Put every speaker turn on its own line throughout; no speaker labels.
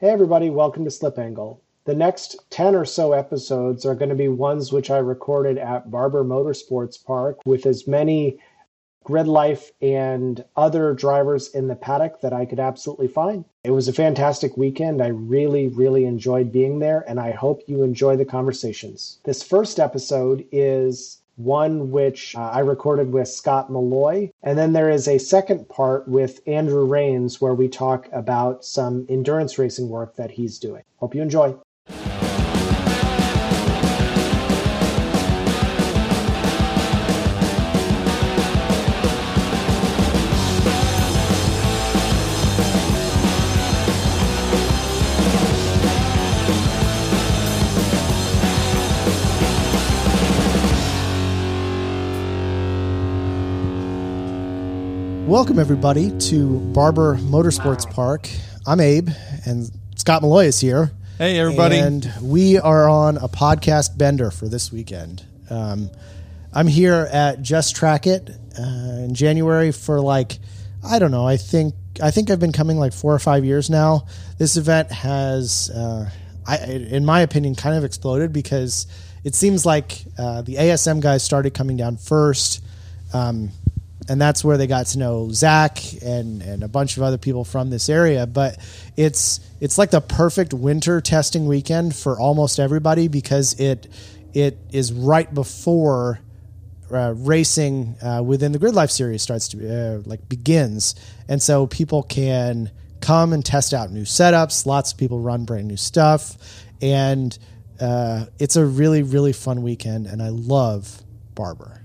Hey, everybody, welcome to Slip Angle. The next 10 or so episodes are going to be ones which I recorded at Barber Motorsports Park with as many grid life and other drivers in the paddock that I could absolutely find. It was a fantastic weekend. I really, really enjoyed being there, and I hope you enjoy the conversations. This first episode is one which uh, I recorded with Scott Malloy. And then there is a second part with Andrew Rains where we talk about some endurance racing work that he's doing. Hope you enjoy. Welcome, everybody, to Barber Motorsports Park. I'm Abe, and Scott Malloy is here.
Hey, everybody.
And we are on a podcast bender for this weekend. Um, I'm here at Just Track It uh, in January for like, I don't know, I think. I think I've been coming like four or five years now. This event has, uh, I, in my opinion, kind of exploded because it seems like uh, the ASM guys started coming down first. Um, and that's where they got to know Zach and and a bunch of other people from this area. But it's it's like the perfect winter testing weekend for almost everybody because it it is right before uh, racing uh, within the Grid Life series starts to uh, like begins, and so people can come and test out new setups. Lots of people run brand new stuff, and uh, it's a really really fun weekend. And I love Barber.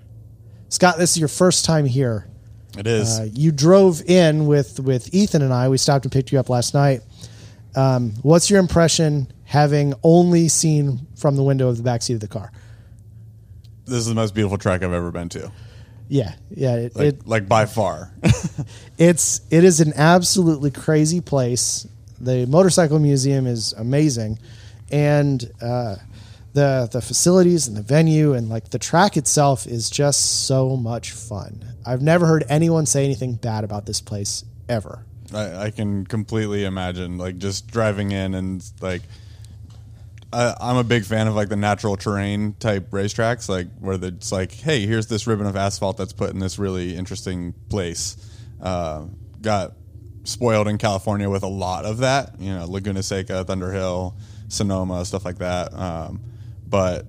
Scott, this is your first time here.
It is.
Uh, you drove in with with Ethan and I. We stopped and picked you up last night. Um, what's your impression having only seen from the window of the back seat of the car?
This is the most beautiful track I've ever been to.
Yeah, yeah,
it, like, it, like by far.
it's it is an absolutely crazy place. The motorcycle museum is amazing, and uh, the the facilities and the venue and like the track itself is just so much fun. I've never heard anyone say anything bad about this place ever.
I, I can completely imagine like just driving in and like I, I'm a big fan of like the natural terrain type racetracks, like where it's like, hey, here's this ribbon of asphalt that's put in this really interesting place. Uh, got spoiled in California with a lot of that, you know, Laguna Seca, Thunder Hill, Sonoma, stuff like that. Um, but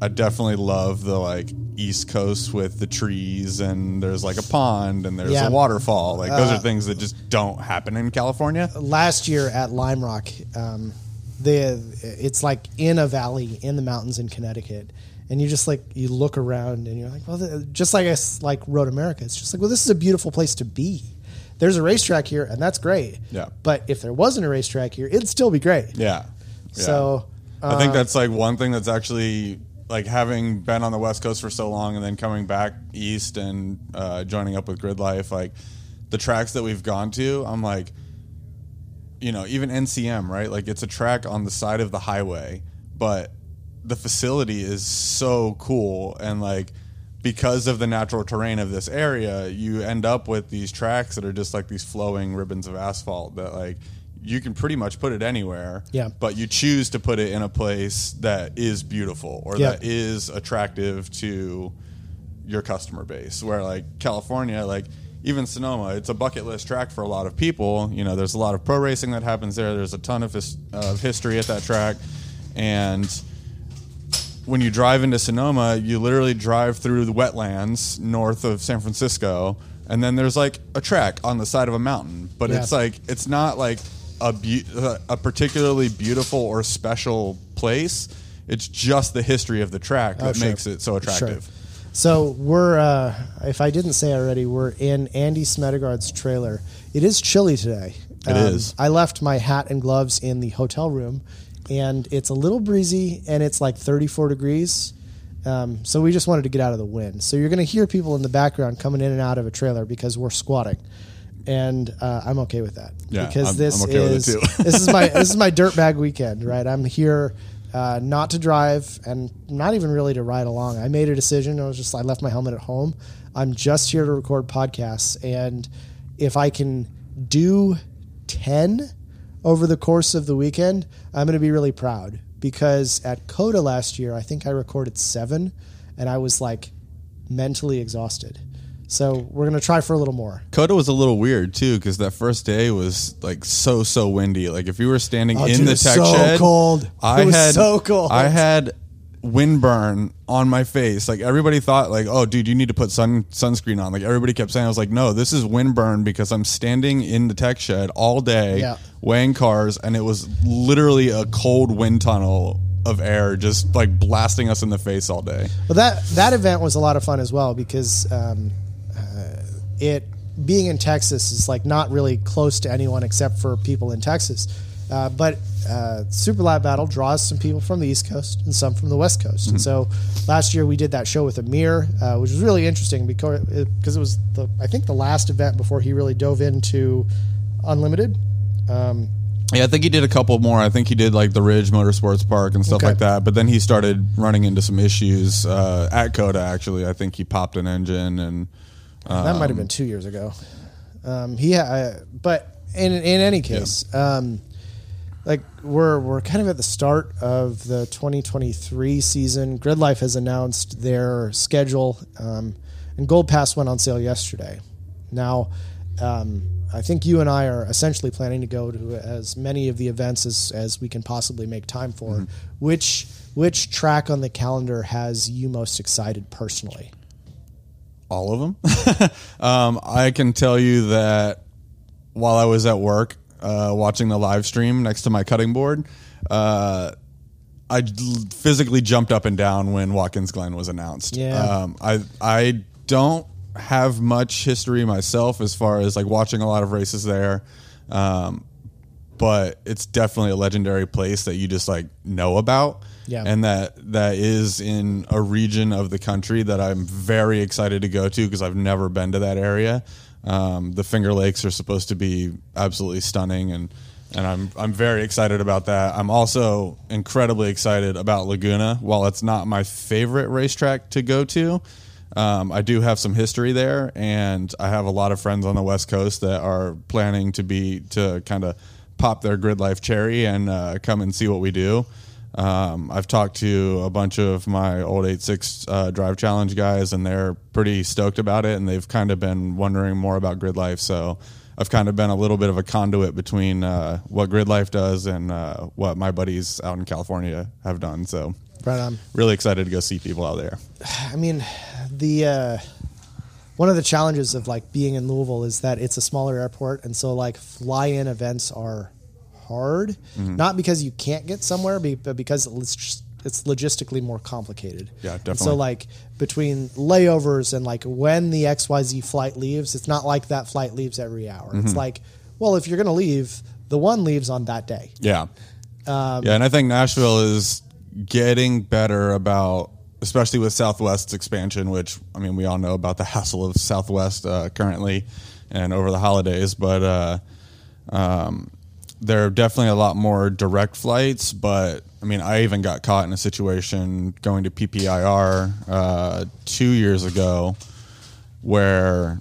I definitely love the like East Coast with the trees and there's like a pond and there's yeah. a waterfall. Like those uh, are things that just don't happen in California.
Last year at Lime Rock, um, the it's like in a valley in the mountains in Connecticut, and you just like you look around and you're like, well, the, just like us like Road America, it's just like, well, this is a beautiful place to be. There's a racetrack here, and that's great.
Yeah.
But if there wasn't a racetrack here, it'd still be great.
Yeah.
yeah. So
I think uh, that's like one thing that's actually like having been on the West Coast for so long and then coming back east and uh, joining up with Grid Life, like the tracks that we've gone to, I'm like, you know, even NCM, right? Like it's a track on the side of the highway, but the facility is so cool and like because of the natural terrain of this area, you end up with these tracks that are just like these flowing ribbons of asphalt that like you can pretty much put it anywhere.
Yeah.
But you choose to put it in a place that is beautiful or yeah. that is attractive to your customer base. Where like California, like even Sonoma, it's a bucket list track for a lot of people. You know, there's a lot of pro racing that happens there. There's a ton of, his, of history at that track, and when you drive into Sonoma, you literally drive through the wetlands north of San Francisco, and then there's like a track on the side of a mountain. But yeah. it's like it's not like a be- a particularly beautiful or special place. It's just the history of the track oh, that sure. makes it so attractive. Sure.
So we're, uh, if I didn't say already, we're in Andy Smedegard's trailer. It is chilly today.
It um, is.
I left my hat and gloves in the hotel room, and it's a little breezy, and it's like 34 degrees. Um, so we just wanted to get out of the wind. So you're going to hear people in the background coming in and out of a trailer because we're squatting and uh, I'm okay with that.
Yeah,
because
I'm,
this
I'm okay
is this is my this is my dirtbag weekend, right? I'm here uh, not to drive and not even really to ride along. I made a decision. I was just I left my helmet at home. I'm just here to record podcasts, and if I can do ten over the course of the weekend, I'm going to be really proud because at COTA last year, I think I recorded seven, and I was like mentally exhausted. So we're gonna try for a little more.
COTA was a little weird too because that first day was like so so windy. Like if you were standing
Oh,
in
dude,
the tech
so
shed,
cold.
I
It was
had
so cold.
I had windburn on my face. Like everybody thought, like, oh, dude, you need to put sun sunscreen on. Like everybody kept saying, I was like, no, this is windburn because I'm standing in the tech shed all day,
Yeah.
weighing cars, and it was literally a cold wind tunnel of air just like blasting us in the face all day.
Well, that that event was a lot of fun as well because um, it being in Texas is like not really close to anyone except for people in Texas. Uh, but uh, Super Lap Battle draws some people from the East Coast and some from the West Coast. And so last year we did that show with Amir, uh, which was really interesting because it, because it was the I think the last event before he really dove into Unlimited. Um,
Yeah, I think he did a couple more. I think he did like the Ridge Motorsports Park and stuff
Okay.
like that. But then he started running into some issues uh, at COTA. Actually, I think he popped an engine and
that might have been two years ago. Um, he, uh, but in in any case, um, like we're we're kind of at the start of the 2023 season. Grid Life has announced their schedule, um, and Gold Pass went on sale yesterday. Now, um, I think you and I are essentially planning to go to as many of the events as, as we can possibly make time for. Which which track on the calendar has you most excited personally?
All of them. um, I can tell you that while I was at work uh, watching the live stream next to my cutting board, uh, I physically jumped up and down when Watkins Glen was announced.
Yeah.
Um, I I don't have much history myself as far as like watching a lot of races there. Um, but it's definitely a legendary place that you just like know about.
Yeah.
And that that is in a region of the country that I'm very excited to go to because I've never been to that area. Um, the Finger Lakes are supposed to be absolutely stunning and and I'm I'm very excited about that. I'm also incredibly excited about Laguna. While it's not my favorite racetrack to go to, um, I do have some history there, and I have a lot of friends on the West Coast that are planning to be to kind of pop their grid life cherry and uh, come and see what we do. Um, I've talked to a bunch of my old 86 uh, drive challenge guys, and they're pretty stoked about it, and they've kind of been wondering more about grid life. So I've kind of been a little bit of a conduit between uh, what grid life does and uh, what my buddies out in California have done. So
Right on.
really excited to go see people out there.
I mean, the uh, one of the challenges of like being in Louisville is that it's a smaller airport, and so like fly-in events are hard.
Mm-hmm.
Not because you can't get somewhere, but because it's just, it's logistically more complicated.
Yeah,
And
definitely.
so like between layovers and like when the XYZ flight leaves, it's not like that flight leaves every hour.
Mm-hmm.
It's like, well, if you're going to leave, the one leaves on that day.
Yeah.
Um,
yeah, and I think Nashville is getting better about, especially with Southwest's expansion, which, I mean, we all know about the hassle of Southwest uh, currently and over the holidays, but uh, um, there are definitely a lot more direct flights. But, I mean, I even got caught in a situation going to PPIR uh, two years ago where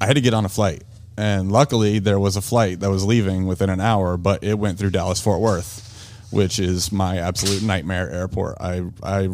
I had to get on a flight. And luckily, there was a flight that was leaving within an hour, but it went through Dallas Fort Worth, which is my absolute nightmare airport. I, I,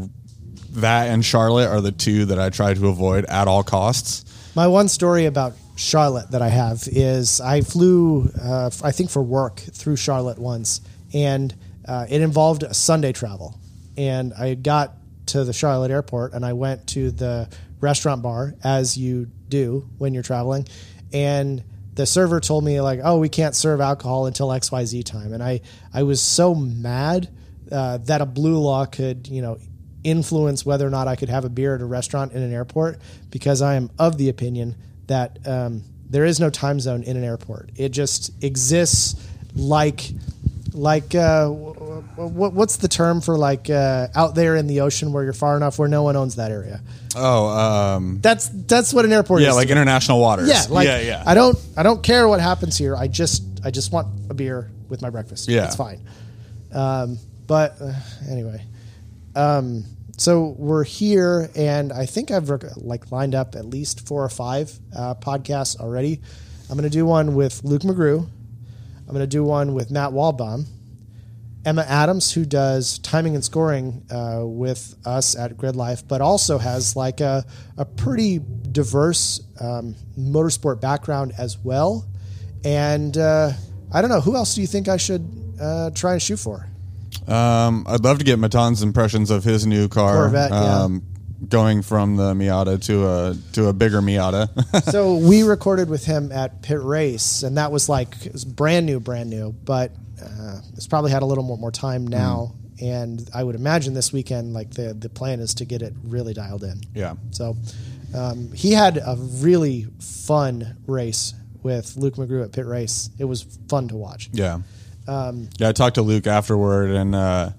that and Charlotte are the two that I try to avoid at all costs.
My one story about Charlotte that I have is I flew, uh, I think for work through Charlotte once, and uh, it involved a Sunday travel. And I got to the Charlotte airport and I went to the restaurant bar, as you do when you're traveling. And the server told me, like, oh, we can't serve alcohol until XYZ time. And I, I was so mad uh, that a blue law could, you know, influence whether or not I could have a beer at a restaurant in an airport because I am of the opinion that um, there is no time zone in an airport. It just exists like like uh, what, what's the term for like uh, out there in the ocean where you're far enough where no one owns that area.
Oh, um,
That's that's what an airport
yeah,
is. Yeah, like
international waters.
yeah, like
yeah, yeah.
I don't I don't care what happens here. I just I just want a beer with my breakfast.
Yeah.
it's fine. Um, but uh, anyway, um, so we're here, and I think I've like lined up at least four or five uh, podcasts already. I'm going to do one with Luke McGrew. I'm going to do one with Matt Walbaum, Emma Adams, who does timing and scoring uh, with us at Grid Life, but also has like a, a pretty diverse um, motorsport background as well. And uh, I don't know, who else do you think I should uh, try and shoot for?
Um, I'd love to get Matan's impressions of his new car.
Corvette,
um, Going from the Miata to a to a bigger Miata.
so we recorded with him at Pitt Race, and that was like was brand new, brand new. But uh, it's probably had a little more, more time now, mm. and I would imagine this weekend, like the the plan is to get it really dialed in.
Yeah.
So um, he had a really fun race with Luke McGrew at Pitt Race. It was fun to watch.
Yeah. Um, yeah, I talked to Luke afterward, and uh,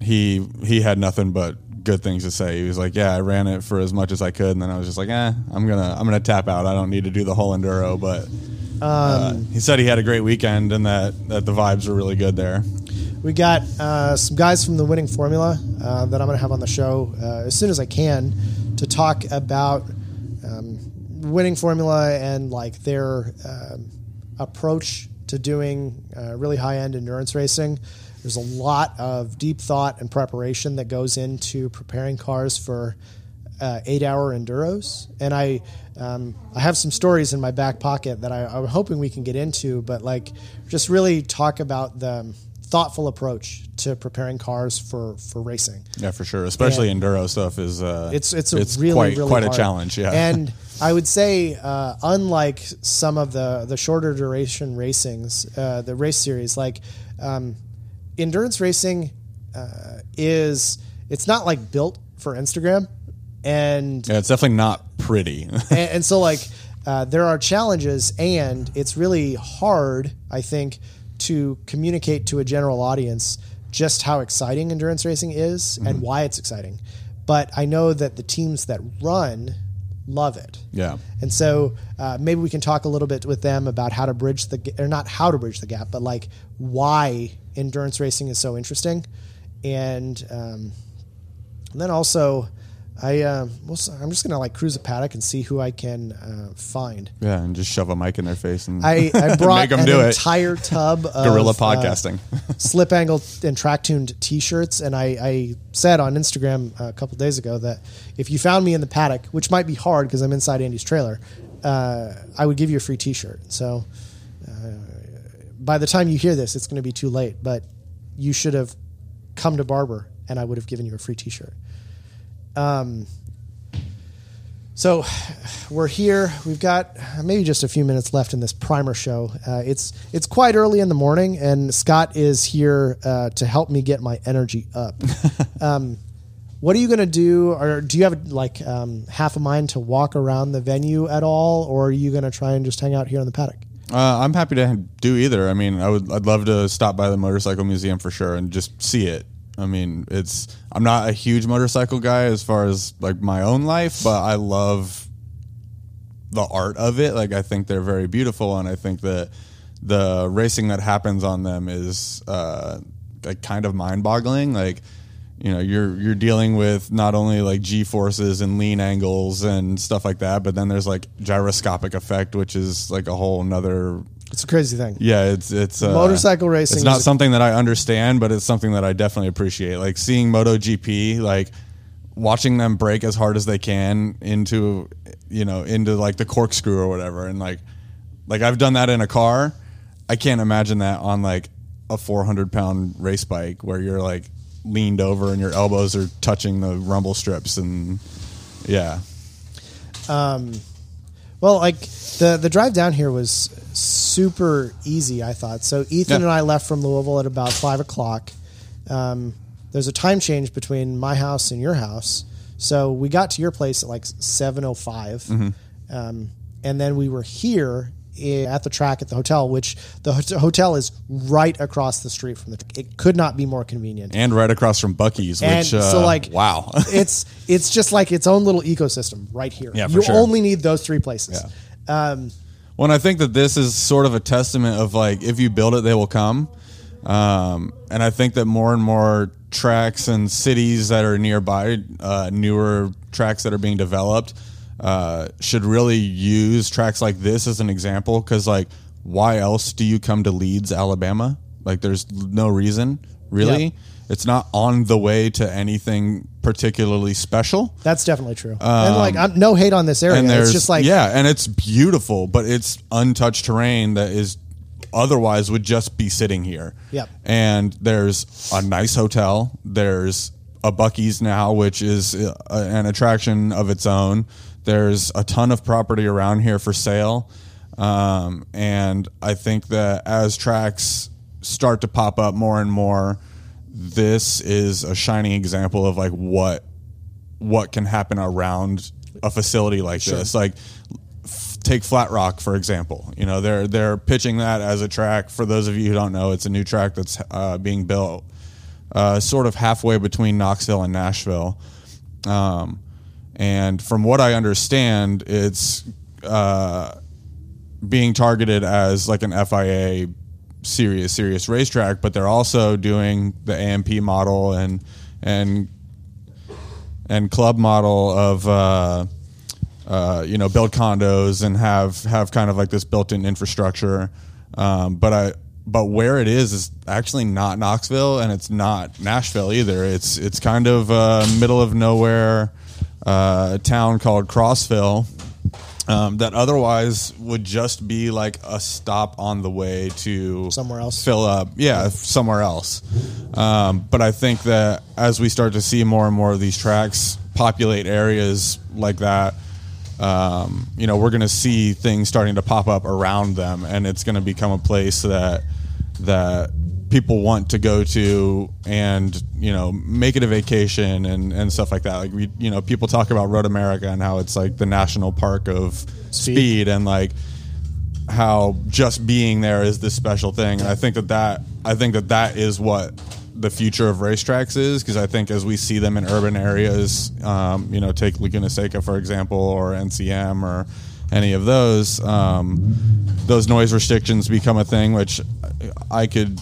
he he had nothing but good things to say. He was like, "Yeah, I ran it for as much as I could," and then I was just like, "Eh, I'm gonna I'm gonna tap out. I don't need to do the whole enduro." But uh, um, he said he had a great weekend and that that the vibes were really good there.
We got uh, some guys from the winning formula uh, that I'm going to have on the show uh, as soon as I can to talk about um, winning formula and like their um, approach to doing uh, really high end endurance racing. There's a lot of deep thought and preparation that goes into preparing cars for uh, eight hour enduros. And I, um, I have some stories in my back pocket that I, I'm hoping we can get into, but like just really talk about the thoughtful approach to preparing cars for, for racing.
Yeah, for sure. Especially and enduro stuff is uh,
it's it's a it's really quite, really
quite
hard.
a challenge. Yeah,
and I would say uh, unlike some of the the shorter duration racings, uh, the race series like. Um, endurance racing uh, is it's not like built for Instagram, and
yeah, it's definitely not pretty.
and, and, so like uh, there are challenges, and it's really hard, I think, to communicate to a general audience just how exciting endurance racing is mm-hmm. and why it's exciting. But I know that the teams that run love it.
Yeah.
And so uh, maybe we can talk a little bit with them about how to bridge the or not how to bridge the gap, but like why endurance racing is so interesting, and um, and then also. I uh, well, I'm just gonna like cruise a paddock and see who I can uh, find.
Yeah, and just shove a mic in their face and
I, I brought make them an do entire it. tub of
guerrilla uh, podcasting,
uh, slip angle and track tuned T-shirts. And I, I said on Instagram a couple days ago that if you found me in the paddock, which might be hard because I'm inside Andy's trailer, uh, I would give you a free T-shirt. So uh, by the time you hear this, it's going to be too late. But you should have come to Barber, and I would have given you a free T-shirt. Um, so we're here. We've got maybe just a few minutes left in this primer show. Uh, it's it's quite early in the morning, and Scott is here uh, to help me get my energy up. um, what are you going to do? Or do you have like um, half a mind to walk around the venue at all, or are you going to try and just hang out here in the paddock?
Uh, I'm happy to do either. I mean, I would I'd love to stop by the motorcycle museum for sure and just see it. I mean, it's I'm not a huge motorcycle guy as far as like my own life, but I love the art of it. Like I think they're very beautiful, and I think that the racing that happens on them is uh, like kind of mind boggling. Like you know you're you're dealing with not only like g forces and lean angles and stuff like that but then there's like gyroscopic effect which is like a whole another
it's a crazy thing.
Yeah it's it's uh,
motorcycle racing
it's not something that i understand but it's something that i definitely appreciate. Like seeing MotoGP like watching them break as hard as they can into you know into like the corkscrew or whatever and like like i've done that in a car. I can't imagine that on like a 400 pound race bike where you're like leaned over and your elbows are touching the rumble strips and yeah.
Um, well, like the the drive down here was super easy. I thought so. Ethan yeah. and I left from Louisville at about five o'clock. Um, there's a time change between my house and your house, so we got to your place at like seven o oh five, mm-hmm. um, and then we were here at the track at the hotel, which the hotel is right across the street from the. Track. It could not be more convenient,
and right across from Buc-ee's. Which and so uh, like wow,
it's it's just like its own little ecosystem right here.
Yeah,
you
sure.
only need those three places.
Yeah. Um, well, and I think that this is sort of a testament of like if you build it, they will come. Um, and I think that more and more tracks and cities that are nearby, uh, newer tracks that are being developed uh, should really use tracks like this as an example because like why else do you come to Leeds, Alabama? Like, there's no reason, really. It's not on the way to anything particularly special.
That's definitely true. Um, and like, I'm, no hate on this area. It's just like
yeah, and it's beautiful, but it's untouched terrain that is otherwise would just be sitting here.
Yep.
And there's a nice hotel. There's a Buc-ee's now, which is uh, an attraction of its own. There's a ton of property around here for sale. Um, and I think that as tracks start to pop up more and more, this is a shining example of like what what can happen around a facility like sure. this. Like f- take Flat Rock for example. You know, they're they're pitching that as a track. For those of you who don't know, it's a new track that's uh, being built, uh, sort of halfway between Knoxville and Nashville. Um, and from what I understand, it's uh, being targeted as like an FIA serious serious racetrack, but they're also doing the AMP model and and and club model of uh, uh, you know build condos and have have kind of like this built-in infrastructure. Um, but I but where it is is actually not Knoxville and it's not Nashville either. It's it's kind of uh, middle of nowhere uh, town called Crossville um, that otherwise would just be like a stop on the way to
somewhere else.
fill up. Yeah somewhere else. Um, but i think that as we start to see more and more of these tracks populate areas like that um, you know we're going to see things starting to pop up around them and it's going to become a place that that people want to go to and you know make it a vacation and, and stuff like that. Like we you know people talk about road america and how it's like the national park of speed, speed and like how just being there is this special thing. And i think that that i think that that is what the future of racetracks is because i think as we see them in urban areas um, you know take laguna seca for example or ncm or any of those um, those noise restrictions become a thing which i could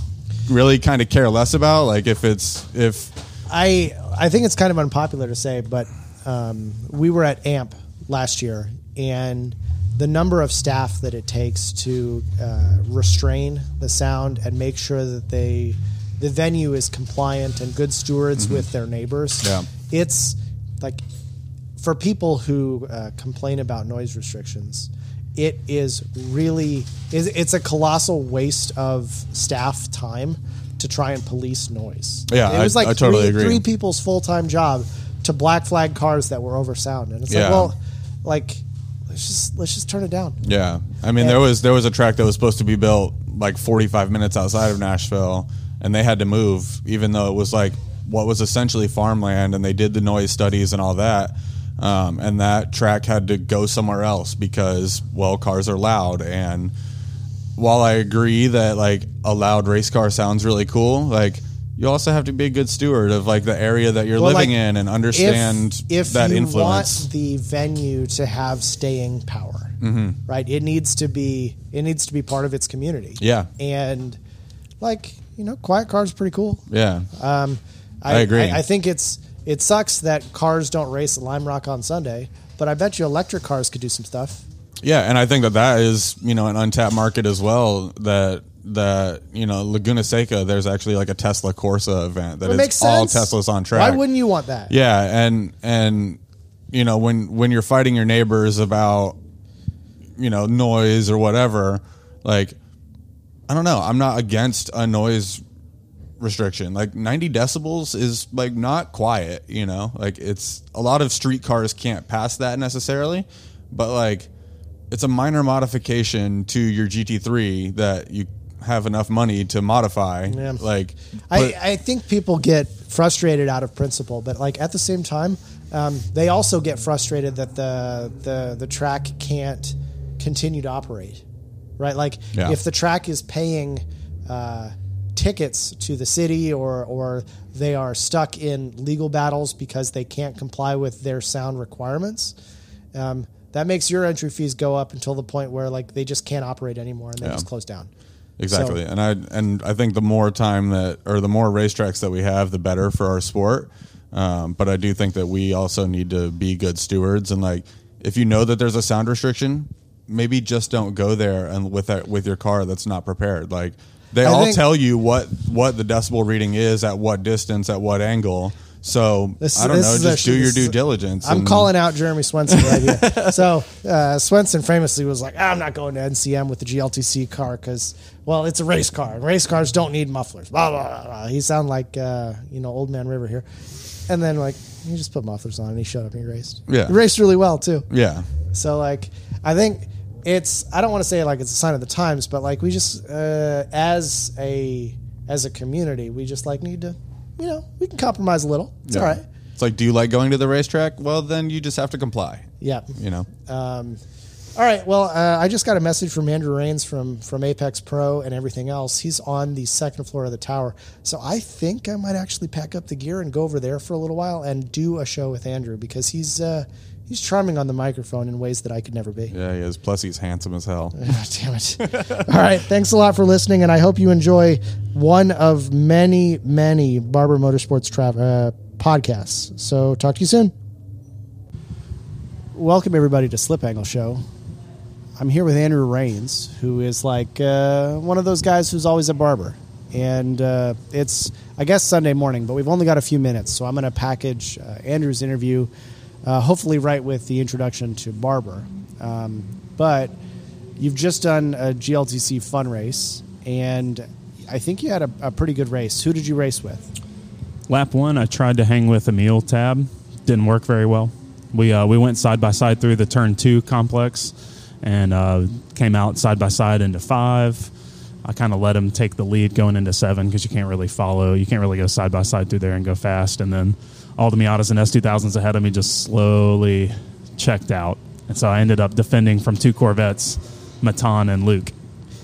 really kind of care less about. Like if it's if
I I think it's kind of unpopular to say, but um, we were at AMP last year, and the number of staff that it takes to uh, restrain the sound and make sure that they the venue is compliant and good stewards mm-hmm. with their neighbors.
Yeah.
It's like for people who uh, complain about noise restrictions, it is really it's a colossal waste of staff time to try and police noise.
Yeah,
it was like
I, I totally
three,
agree.
three people's full time job to black flag cars that were over sound, and it's yeah. like, well, like let's just let's just turn it down.
Yeah, I mean and, there was there was a track that was supposed to be built like 45 minutes outside of Nashville, and they had to move, even though it was like what was essentially farmland, and they did the noise studies and all that um, and that track had to go somewhere else because well cars are loud. And while i agree that like a loud race car sounds really cool like you also have to be a good steward of like the area that you're well, living like, in and understand
if, if
that
you
influence.
want the venue to have staying power
mm-hmm.
right? It needs to be it needs to be part of its community.
Yeah.
And like you know quiet cars pretty cool.
Yeah.
Um,
I, I, agree.
I, I think it's it sucks that cars don't race at Lime Rock on Sunday, but I bet you electric cars could do some stuff.
Yeah, and I think that that is you know an untapped market as well. That that you know Laguna Seca, there's actually like a Tesla Corsa event that is all Teslas on track.
Why wouldn't you want that?
Yeah, and and you know when when you're fighting your neighbors about you know noise or whatever, like I don't know, I'm not against a noise restriction. Like 90 decibels is like not quiet, you know? Like it's a lot of street cars can't pass that necessarily, but like it's a minor modification to your GT3 that you have enough money to modify. Yeah. Like
I, I think people get frustrated out of principle, but like at the same time, um, they also get frustrated that the the the track can't continue to operate. Right? Like yeah. if the track is paying uh, tickets to the city or or they are stuck in legal battles because they can't comply with their sound requirements. Um, that makes your entry fees go up until the point where like they just can't operate anymore and they yeah. just close down.
Exactly, so, and I and I think the more time that or the more racetracks that we have, the better for our sport. Um, but I do think that we also need to be good stewards and like if you know that there's a sound restriction, maybe just don't go there and with that with your car that's not prepared. Like they
I
all
think-
tell you what what the decibel reading is at what distance at what angle. So
This-
I don't
this
know,
is
just do your
this is-
due diligence.
I'm
and-
calling out Jeremy Swenson right here. so uh, Swenson famously was like, "I'm not going to NCM with the GLTC car because, well, it's a race car. and Race cars don't need mufflers." Blah blah blah. blah. He sounded like uh, you know Old Man River here, and then like he just put mufflers on and he showed up and he raced.
Yeah.
he raced really well too.
Yeah.
So like, I think it's I don't want to say like it's a sign of the times, but like we just uh, as a as a community, we just like need to, you know, we can compromise a little. It's
Yeah.
all right.
It's like, do you like going to the racetrack? Well, then you just have to comply.
Yeah.
You know.
Um, all right. Well, uh, I just got a message from Andrew Rains from from Apex Pro and everything else. He's on the second floor of the tower, so I think I might actually pack up the gear and go over there for a little while and do a show with Andrew because he's uh, he's charming on the microphone in ways that I could never be.
Yeah, he is. Plus, he's handsome as hell.
Ah, Damn it. All right. Thanks a lot for listening, and I hope you enjoy one of many, many Barber Motorsports tra- uh, podcasts. So, talk to you soon. Welcome, everybody, to Slip Angle Show. I'm here with Andrew Rains, who is like uh, one of those guys who's always a barber. And uh, it's, I guess, Sunday morning, but we've only got a few minutes. So I'm going to package uh, Andrew's interview, uh, hopefully, right with the introduction to Barber. Um, but you've just done a GLTC fun race, and I think you had a, a pretty good race. Who did you race with?
Lap one, I tried to hang with Emil Tab. Didn't work very well. We uh, we went side by side through the turn two complex, and uh, came out side by side into five. I kind of let him take the lead going into seven because you can't really follow. You can't really go side by side through there and go fast. And then all the Miatas and S2000s ahead of me just slowly checked out. And so I ended up defending from two Corvettes, Matan and Luke.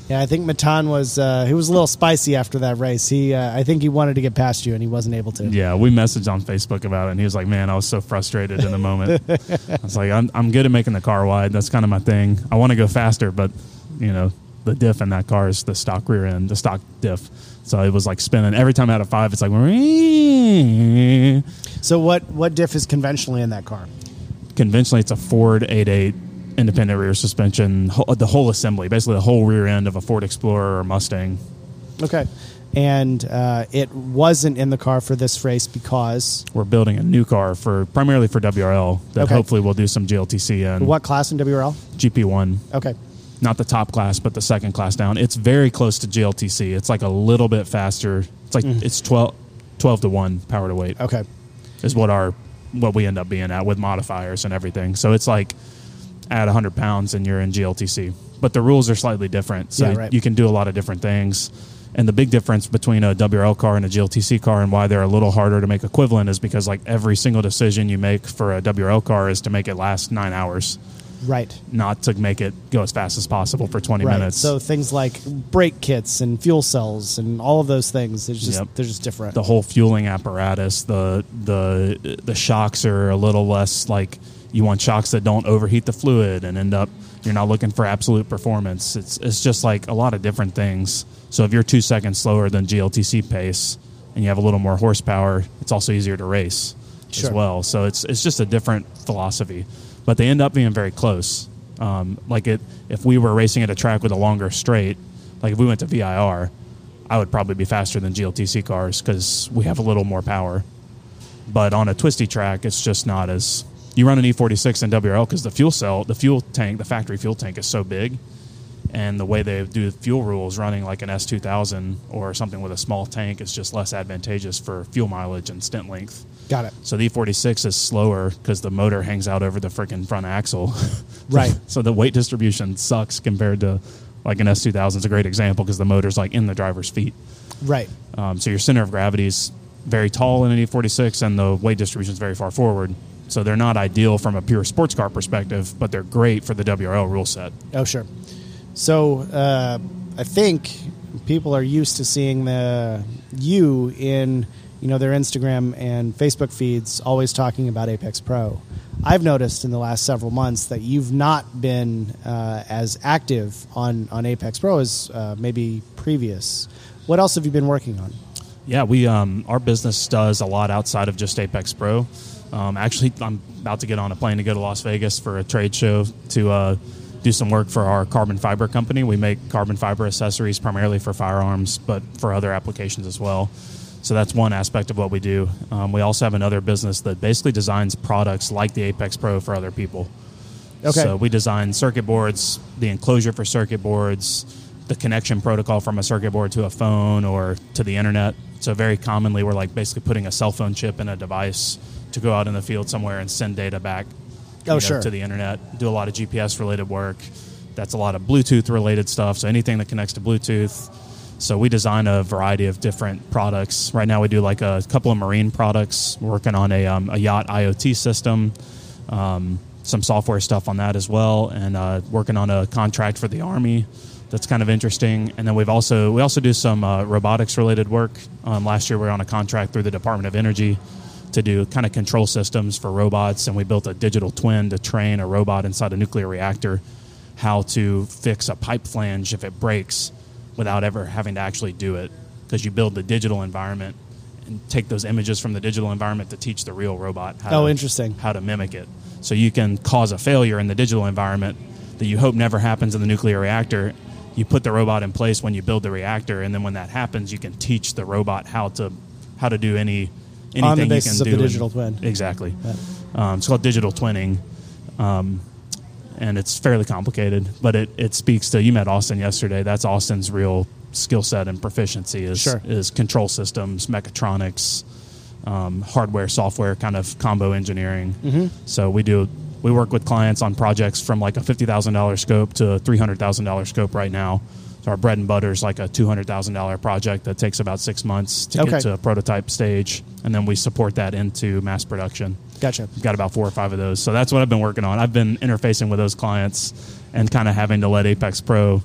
Yeah, I think Matan was uh, he was a little spicy after that race. He uh, I think he wanted to get past you and he wasn't able to.
Yeah, we messaged on Facebook about it, and he was like, "Man, I was so frustrated in the moment." I was like, "I'm I'm good at making the car wide. That's kind of my thing. I want to go faster, but you know, the diff in that car is the stock rear end, the stock diff. So it was like spinning every time out of five. It's like,
So what what diff is conventionally in that car?
conventionally, it's a Ford 88 independent rear suspension, the whole assembly, basically the whole rear end of a Ford Explorer or Mustang.
Okay, and uh, it wasn't in the car for this race because
We're building a new car for primarily for WRL that
Okay.
hopefully we'll do some GLTC and
what class in WRL?
GP1.
Okay,
not the top class, but the second class down. It's very close to GLTC. It's like a little bit faster. It's like mm-hmm. it's 12, 12 to one power to weight
okay,
is what our what we end up being at with modifiers and everything. So it's like add hundred pounds and you're in GLTC, but the rules are slightly different. So
Yeah, right.
you can do a lot of different things. And the big difference between a WRL car and a GLTC car and why they're a little harder to make equivalent is because like every single decision you make for a WRL car is to make it last nine hours,
right,
not to make it go as fast as possible for 20
right.
minutes.
So things like brake kits and fuel cells and all of those things, it's just
Yep.
they're just different.
the whole fueling apparatus, the the the shocks are a little less like you want shocks that don't overheat the fluid and end up you're not looking for absolute performance. It's it's just like a lot of different things. So if you're two seconds slower than GLTC pace and you have a little more horsepower, it's also easier to race
Sure.
as well. So it's it's just a different philosophy, but they end up being very close. Um, like it, if we were racing at a track with a longer straight, like if we went to VIR, I would probably be faster than GLTC cars because we have a little more power. But on a twisty track, it's just not as. You run an E46 in WRL because the fuel cell, the fuel tank, the factory fuel tank is so big, and the way they do the fuel rules, running like an S2000 or something with a small tank is just less advantageous for fuel mileage and stint length.
Got it.
So the E46 is slower because the motor hangs out over the freaking front axle.
Right.
so the weight distribution sucks compared to like an S2000 is a great example because the motor's like in the driver's feet.
Right.
Um, so your center of gravity is very tall in an E46 and the weight distribution is very far forward. So they're not ideal from a pure sports car perspective, but they're great for the WRL rule set.
Oh, sure. So uh, I think people are used to seeing the you in you know their Instagram and Facebook feeds always talking about Apex Pro. I've noticed in the last several months that you've not been uh, as active on on Apex Pro as uh, maybe previous. What else have you been working on?
Yeah, we um, our business does a lot outside of just Apex Pro. Um, actually, I'm about to get on a plane to go to Las Vegas for a trade show to uh, do some work for our carbon fiber company. We make carbon fiber accessories primarily for firearms, but for other applications as well. So that's one aspect of what we do. Um, we also have another business that basically designs products like the Apex Pro for other people.
Okay.
So we design circuit boards, the enclosure for circuit boards, the connection protocol from a circuit board to a phone or to the internet. So very commonly, we're like basically putting a cell phone chip in a device to go out in the field somewhere and send data back
Oh,
know,
sure.
to the internet. Do a lot of GPS related work. That's a lot of Bluetooth related stuff. So anything that connects to Bluetooth. So we design a variety of different products. Right now, we do like a couple of marine products. We're working on a, um, a yacht IoT system, um, some software stuff on that as well, and uh, working on a contract for the army. That's kind of interesting. And then we've also we also do some uh, robotics related work. Um, last year, we were on a contract through the Department of Energy to do kind of control systems for robots, and we built a digital twin to train a robot inside a nuclear reactor how to fix a pipe flange if it breaks without ever having to actually do it because you build the digital environment and take those images from the digital environment to teach the real robot how
Oh,
to,
interesting.
how to mimic it. So you can cause a failure in the digital environment that you hope never happens in the nuclear reactor. You put the robot in place when you build the reactor and then when that happens you can teach the robot how to how to do any anything
On the
you can
of the
do in-
twin.
exactly. Um, it's called digital twinning. Um, and it's fairly complicated, but it, it speaks to you met Austin yesterday. That's Austin's real skill set and proficiency is
Sure.
is control systems, mechatronics, um, hardware, software, kind of combo engineering.
Mm-hmm.
So we do we work with clients on projects from like a fifty thousand dollar scope to a three hundred thousand dollar scope right now. So our bread and butter is like a two hundred thousand dollar project that takes about six months to
Okay.
get to a prototype stage, and then we support that into mass production.
Gotcha.
We've got about four or five of those. So that's what I've been working on. I've been interfacing with those clients and kind of having to let Apex Pro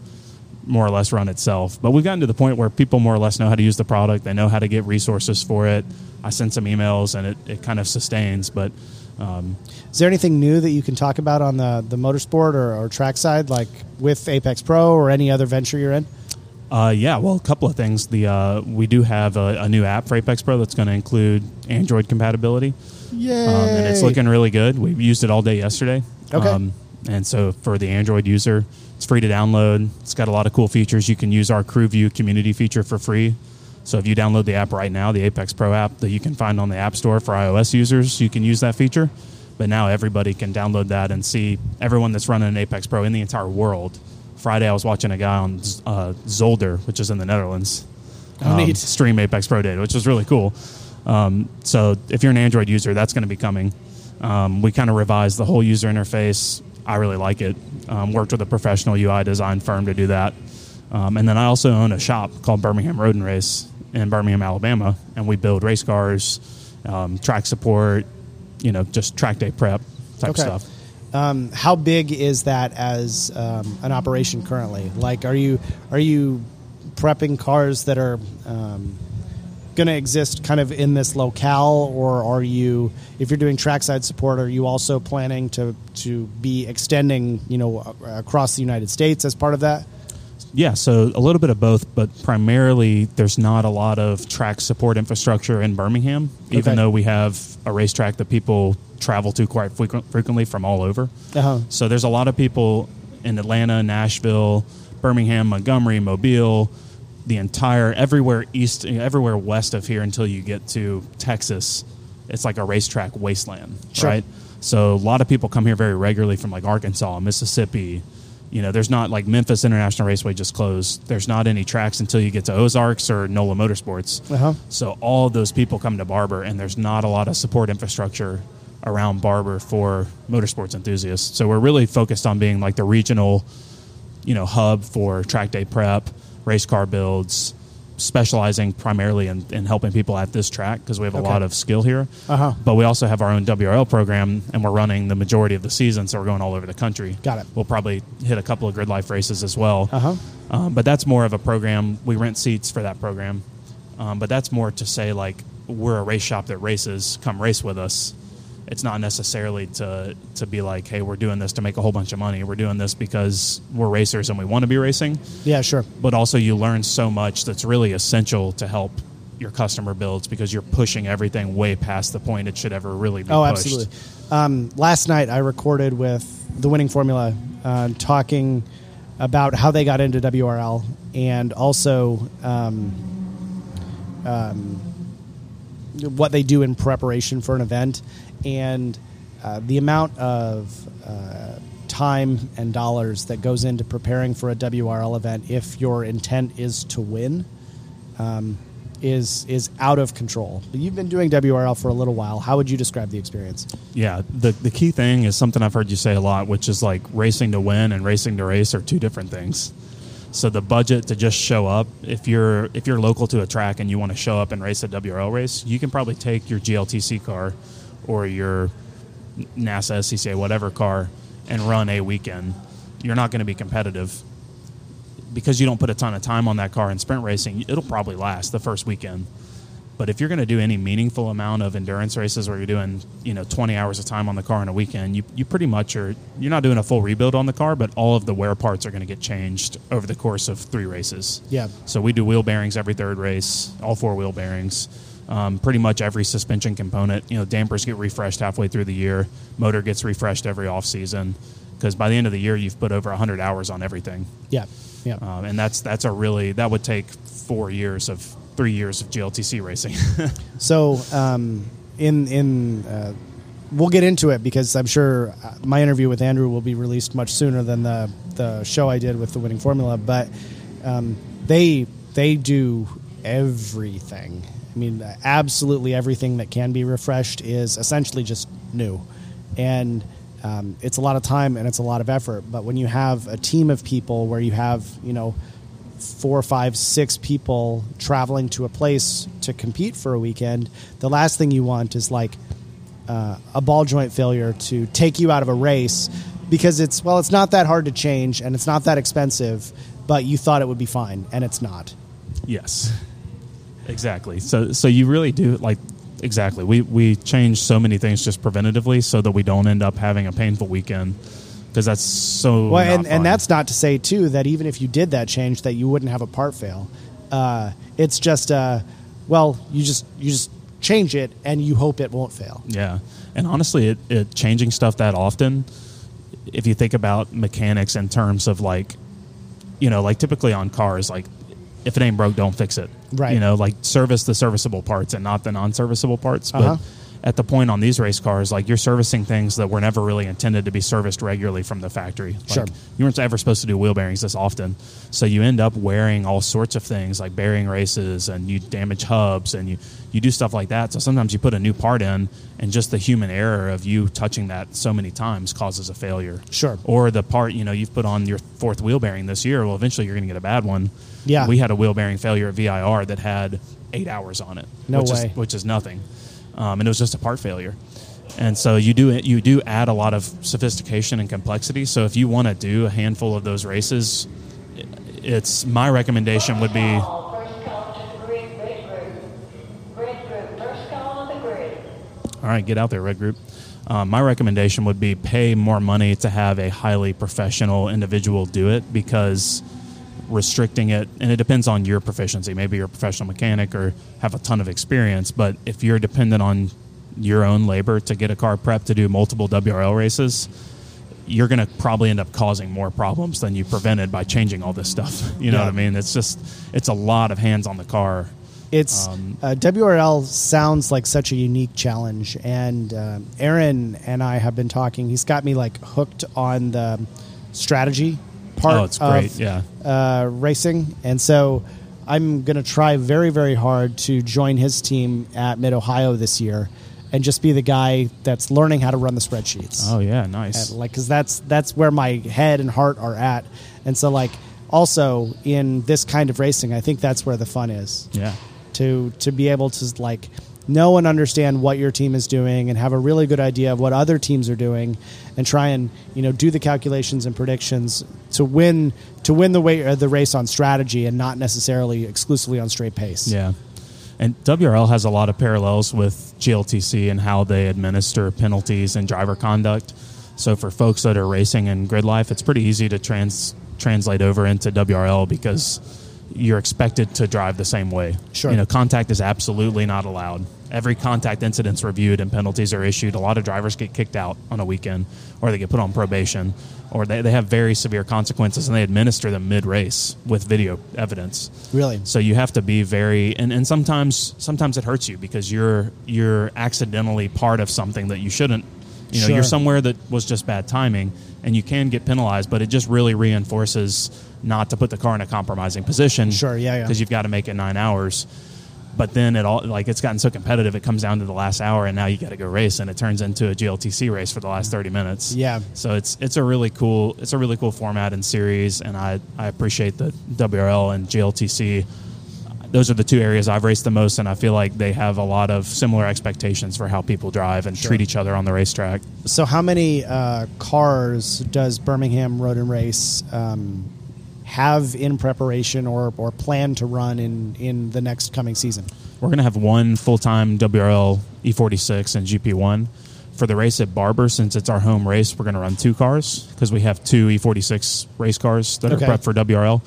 more or less run itself. But we've gotten to the point where people more or less know how to use the product. They know how to get resources for it. I send some emails and it, it kind of sustains. But um,
Is there anything new that you can talk about on the, the motorsport or, or track side, like with Apex Pro or any other venture you're in?
Uh, yeah, well, a couple of things. The uh, we do have a, a new app for Apex Pro that's going to include Android compatibility,
Yay!
um, and it's looking really good. We used it all day yesterday.
Okay.
Um, and so for the Android user, it's free to download. It's got a lot of cool features. You can use our Crew View community feature for free. So if you download the app right now, the Apex Pro app that you can find on the App Store for iOS users, you can use that feature. But now everybody can download that and see everyone that's running an Apex Pro in the entire world. Friday, I was watching a guy on uh, Zolder, which is in the Netherlands,
Oh, neat.
stream Apex Pro data, which was really cool. Um, so if you're an Android user, that's going to be coming. Um, we kind of revised the whole user interface. I really like it. Um, worked with a professional UI design firm to do that. Um, and then I also own a shop called Birmingham Road and Race in Birmingham, Alabama, and we build race cars, um, track support, you know, just track day prep type
Okay.
stuff.
Um, how big is that as um, an operation currently? Like, are you are you prepping cars that are um, going to exist kind of in this locale, or are you, if you're doing trackside support, are you also planning to to be extending, you know, across the United States as part of that?
Yeah, so a little bit of both, but primarily there's not a lot of track support infrastructure in Birmingham, even though we have a racetrack that people travel to quite frequent, frequently from all over.
Uh-huh.
So there's a lot of people in Atlanta, Nashville, Birmingham, Montgomery, Mobile, the entire everywhere east, everywhere west of here until you get to Texas. It's like a racetrack wasteland,
Sure.
right? So a lot of people come here very regularly from like Arkansas, Mississippi. You know, there's not like Memphis International Raceway just closed. There's not any tracks until you get to Ozarks or NOLA Motorsports.
Uh-huh.
So all those people come to Barber, and there's not a lot of support infrastructure around Barber for motorsports enthusiasts. So we're really focused on being like the regional, you know, hub for track day prep, race car builds, specializing primarily in, in helping people at this track because we have a
Okay.
lot of skill here.
Uh-huh.
But we also have our own WRL program, and we're running the majority of the season, so we're going all over the country.
Got it.
We'll probably hit a couple of grid life races as well.
Uh-huh.
Um, but that's more of a program. We rent seats for that program. Um, but that's more to say, like, we're a race shop that races, come race with us. It's not necessarily to, to be like, hey, we're doing this to make a whole bunch of money. We're doing this because we're racers and we want to be racing.
Yeah, sure.
But also, you learn so much that's really essential to help your customer builds because you're pushing everything way past the point it should ever really be
Oh,
pushed.
absolutely. Um, last night I recorded with the winning formula, uh, talking about how they got into WRL and also um, um, what they do in preparation for an event and uh, the amount of uh, time and dollars that goes into preparing for a WRL event if your intent is to win um, is is out of control. You've been doing WRL for a little while. How would you describe the experience?
Yeah, the the key thing is something I've heard you say a lot, which is like racing to win and racing to race are two different things. So the budget to just show up, if you're if you're local to a track and you want to show up and race a WRL race, you can probably take your GLTC car or your NASA SCCA whatever car and run a weekend. You're not going to be competitive because you don't put a ton of time on that car in sprint racing. It'll probably last the first weekend. But if you're going to do any meaningful amount of endurance races where you're doing, you know, 20 hours of time on the car in a weekend, you, you pretty much are, you're not doing a full rebuild on the car, but all of the wear parts are going to get changed over the course of three races.
Yeah.
So we do wheel bearings every third race, all four wheel bearings. Um, pretty much every suspension component, you know, dampers get refreshed halfway through the year, motor gets refreshed every off season, because by the end of the year you've put over 100 hours on everything.
Yeah, yeah.
Um, and that's that's a really that would take four years of three years of GLTC racing.
So, um, in in uh, we'll get into it because I'm sure uh, my interview with Andrew will be released much sooner than the the show I did with the winning formula. But um, they they do everything. I mean, absolutely everything that can be refreshed is essentially just new, and um, it's a lot of time and it's a lot of effort. But when you have a team of people where you have you know four, five, six people traveling to a place to compete for a weekend, the last thing you want is like uh, a ball joint failure to take you out of a race because it's well, it's not that hard to change and it's not that expensive, but you thought it would be fine and it's not.
yes, exactly. So so you really do like exactly. We we change so many things just preventatively so that we don't end up having a painful weekend because that's so
Well, and, and that's not to say too that even if you did that change, that you wouldn't have a part fail. Uh, it's just uh, well, you just you just change it and you hope it won't fail.
Yeah, and honestly, it, it changing stuff that often. If you think about mechanics in terms of like, you know, like typically on cars, like if it ain't broke, don't fix it.
Right.
You know, like service the serviceable parts and not the non-serviceable parts.
Uh-huh.
But at the point on these race cars, like you're servicing things that were never really intended to be serviced regularly from the factory. Like,
Sure.
You weren't ever supposed to do wheel bearings this often, so you end up wearing all sorts of things like bearing races, and you damage hubs, and you you do stuff like that. So sometimes you put a new part in, and just the human error of you touching that so many times causes a failure.
Sure.
Or the part you know you've put on your fourth wheel bearing this year. Well, eventually you're going to get a bad one.
Yeah.
We had a wheel bearing failure at VIR that had eight hours on it.
No
which
way.
Is, which is nothing, um, and it was just a part failure. And so you do you do add a lot of sophistication and complexity. So if you want to do a handful of those races, it's my recommendation would be all right, get out there, Red Group. Um, my recommendation would be pay more money to have a highly professional individual do it because restricting it, and it depends on your proficiency. Maybe you're a professional mechanic or have a ton of experience, but if you're dependent on your own labor to get a car prepped to do multiple WRL races, you're going to probably end up causing more problems than you prevented by changing all this stuff. You know
Yeah.
what I mean? It's just, it's a lot of hands on the car.
It's
Um,
uh, WRL sounds like such a unique challenge, and uh, Aaron and I have been talking. He's got me like hooked on the strategy part
Oh, it's great.
of
Yeah.
uh, racing, and so I'm going to try very, very hard to join his team at Mid Ohio this year, and just be the guy that's learning how to run the spreadsheets.
Oh, yeah. Nice.
And, like because that's that's where my head and heart are at and so like also in this kind of racing i think that's where the fun is
yeah.
to to be able to like know and understand what your team is doing and have a really good idea of what other teams are doing and try and you know do the calculations and predictions to win to win the way uh, the race on strategy and not necessarily exclusively on straight pace
Yeah. And WRL has a lot of parallels with GLTC and how they administer penalties and driver conduct. So for folks that are racing in grid life, it's pretty easy to trans translate over into WRL because you're expected to drive the same way.
Sure.
You know, contact is absolutely not allowed. Every contact incident's reviewed and penalties are issued. A lot of drivers get kicked out on a weekend or they get put on probation or they, they have very severe consequences and they administer them mid race with video evidence.
Really?
So you have to be very and, and sometimes sometimes it hurts you because you're you're accidentally part of something that you shouldn't you know,
Sure.
you're somewhere that was just bad timing and you can get penalized, but it just really reinforces not to put the car in a compromising position.
Sure, yeah, yeah.
Because you've got to make it nine hours. But then it all like it's gotten so competitive, it comes down to the last hour, and now you got to go race, and it turns into a GLTC race for the last thirty minutes.
Yeah.
So it's it's a really cool it's a really cool format and series, and I I appreciate that WRL and GLTC. Those are the two areas I've raced the most, and I feel like they have a lot of similar expectations for how people drive and treat each other on the racetrack.
So, how many uh, cars does Birmingham Road and Race um, have in preparation or, or plan to run in, in the next coming season?
We're going to have one full time WRL E46 and GP1. For the race at Barber, since it's our home race, we're going to run two cars because we have two E46 race cars that
Okay.
are prepped for WRL.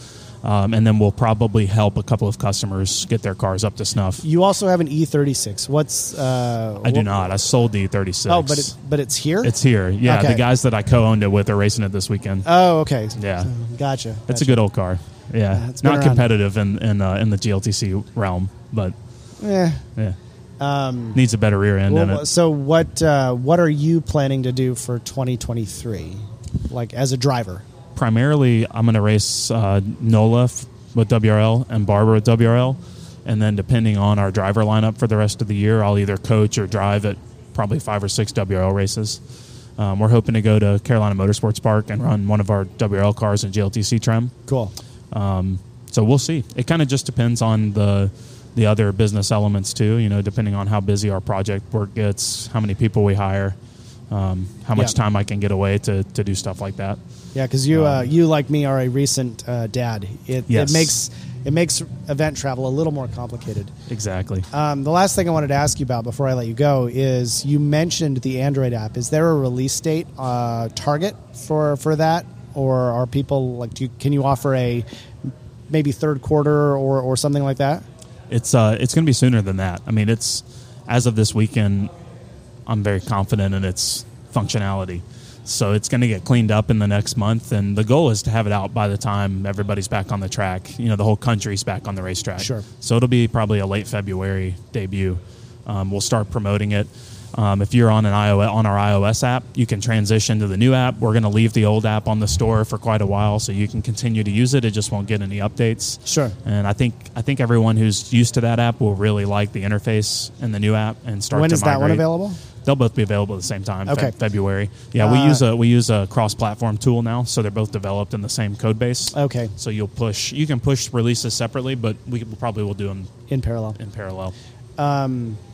Um, and then we'll probably help a couple of customers get their cars up to snuff.
You also have an E36. What's uh,
I do
what-
not. I sold the E36.
Oh, but it, but it's here.
it's here. Yeah,
Okay.
the guys that I co-owned it with are racing it this weekend.
oh, okay.
Yeah.
gotcha.
It's
gotcha.
a good old car. Yeah,
Yeah, it's
not
around.
competitive in in, uh, in the GLTC realm, but
Eh.
yeah, needs a better rear end in it.
so what uh, what are you planning to do for 2023, like as a driver?
Primarily I'm going to race uh, NOLA f- with WRL and Barber with WRL. And then depending on our driver lineup for the rest of the year, I'll either coach or drive at probably five or six WRL races. Um, we're hoping to go to Carolina Motorsports Park and run one of our WRL cars in GLTC trim.
Cool.
So we'll see. It kind of just depends on the the other business elements too. You know, depending on how busy our project work gets, how many people we hire, um, how much
Yeah.
time I can get away to, to do stuff like that.
Yeah, because you uh, you like me are a recent uh, dad. It,
Um, Yes.
it makes it makes event travel a little more complicated.
Exactly.
Um, the last thing I wanted to ask you about before I let you go is you mentioned the Android app. Is there a release date uh, target for for that, or are people like? Do you, can you offer a maybe third quarter or or something like that?
It's uh, it's going to be sooner than that. I mean, it's as of this weekend. I'm very confident in its functionality, so it's going to get cleaned up in the next month. And the goal is to have it out by the time everybody's back on the track. You know, the whole country's back on the racetrack.
Sure.
So it'll be probably a late February debut. Um, we'll start promoting it. Um, if you're on an iOS on our iOS app, you can transition to the new app. We're going to leave the old app on the store for quite a while, so you can continue to use it. It just won't get any updates.
Sure.
And I think I think everyone who's used to that app will really like the interface in the new app and start.
when is that one available?
They'll both be available at the same time. Fe- February. Yeah, we
Uh,
use a we use a cross-platform tool now, so they're both developed in the same code base.
Okay,
So you'll push. You can push releases separately, but we probably will do them
in parallel.
in parallel.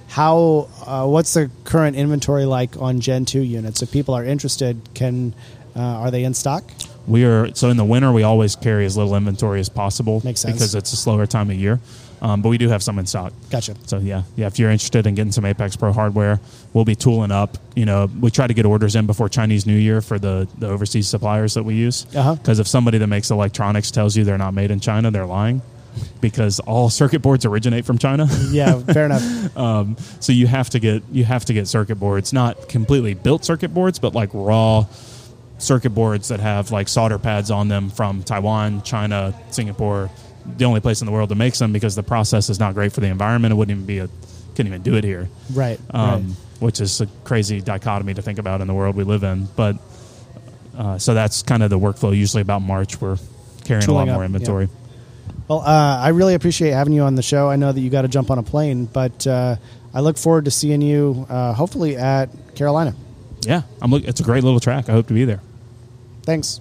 How? Uh, what's the current inventory like on Gen two units? If people are interested, can uh, are they in stock?
We are so in the winter we always carry as little inventory as possible
Makes sense.
because it's a slower time of year. Um, but we do have some in stock.
Gotcha.
So yeah, yeah. If you're interested in getting some Apex Pro hardware, we'll be tooling up. You know, we try to get orders in before Chinese New Year for the the overseas suppliers that we use.
Uh-huh.
Because if somebody that makes electronics tells you they're not made in China, they're lying. Because all circuit boards originate from China.
Yeah, fair enough.
so you have to get you have to get circuit boards, not completely built circuit boards, but like raw circuit boards that have like solder pads on them from Taiwan, China, Singapore, the only place in the world that makes them because the process is not great for the environment. It wouldn't even be a couldn't even do it here.
Right.
Um,
right.
which is a crazy dichotomy to think about in the world we live in. But uh, so that's kind of the workflow. Usually about March, we're carrying
Tooling
a lot more
up,
inventory.
Well, uh, I really appreciate having you on the show. I know that you got to jump on a plane, but uh, I look forward to seeing you uh, hopefully at Carolina.
Yeah, I'm. Look, it's a great little track. I hope to be there.
Thanks.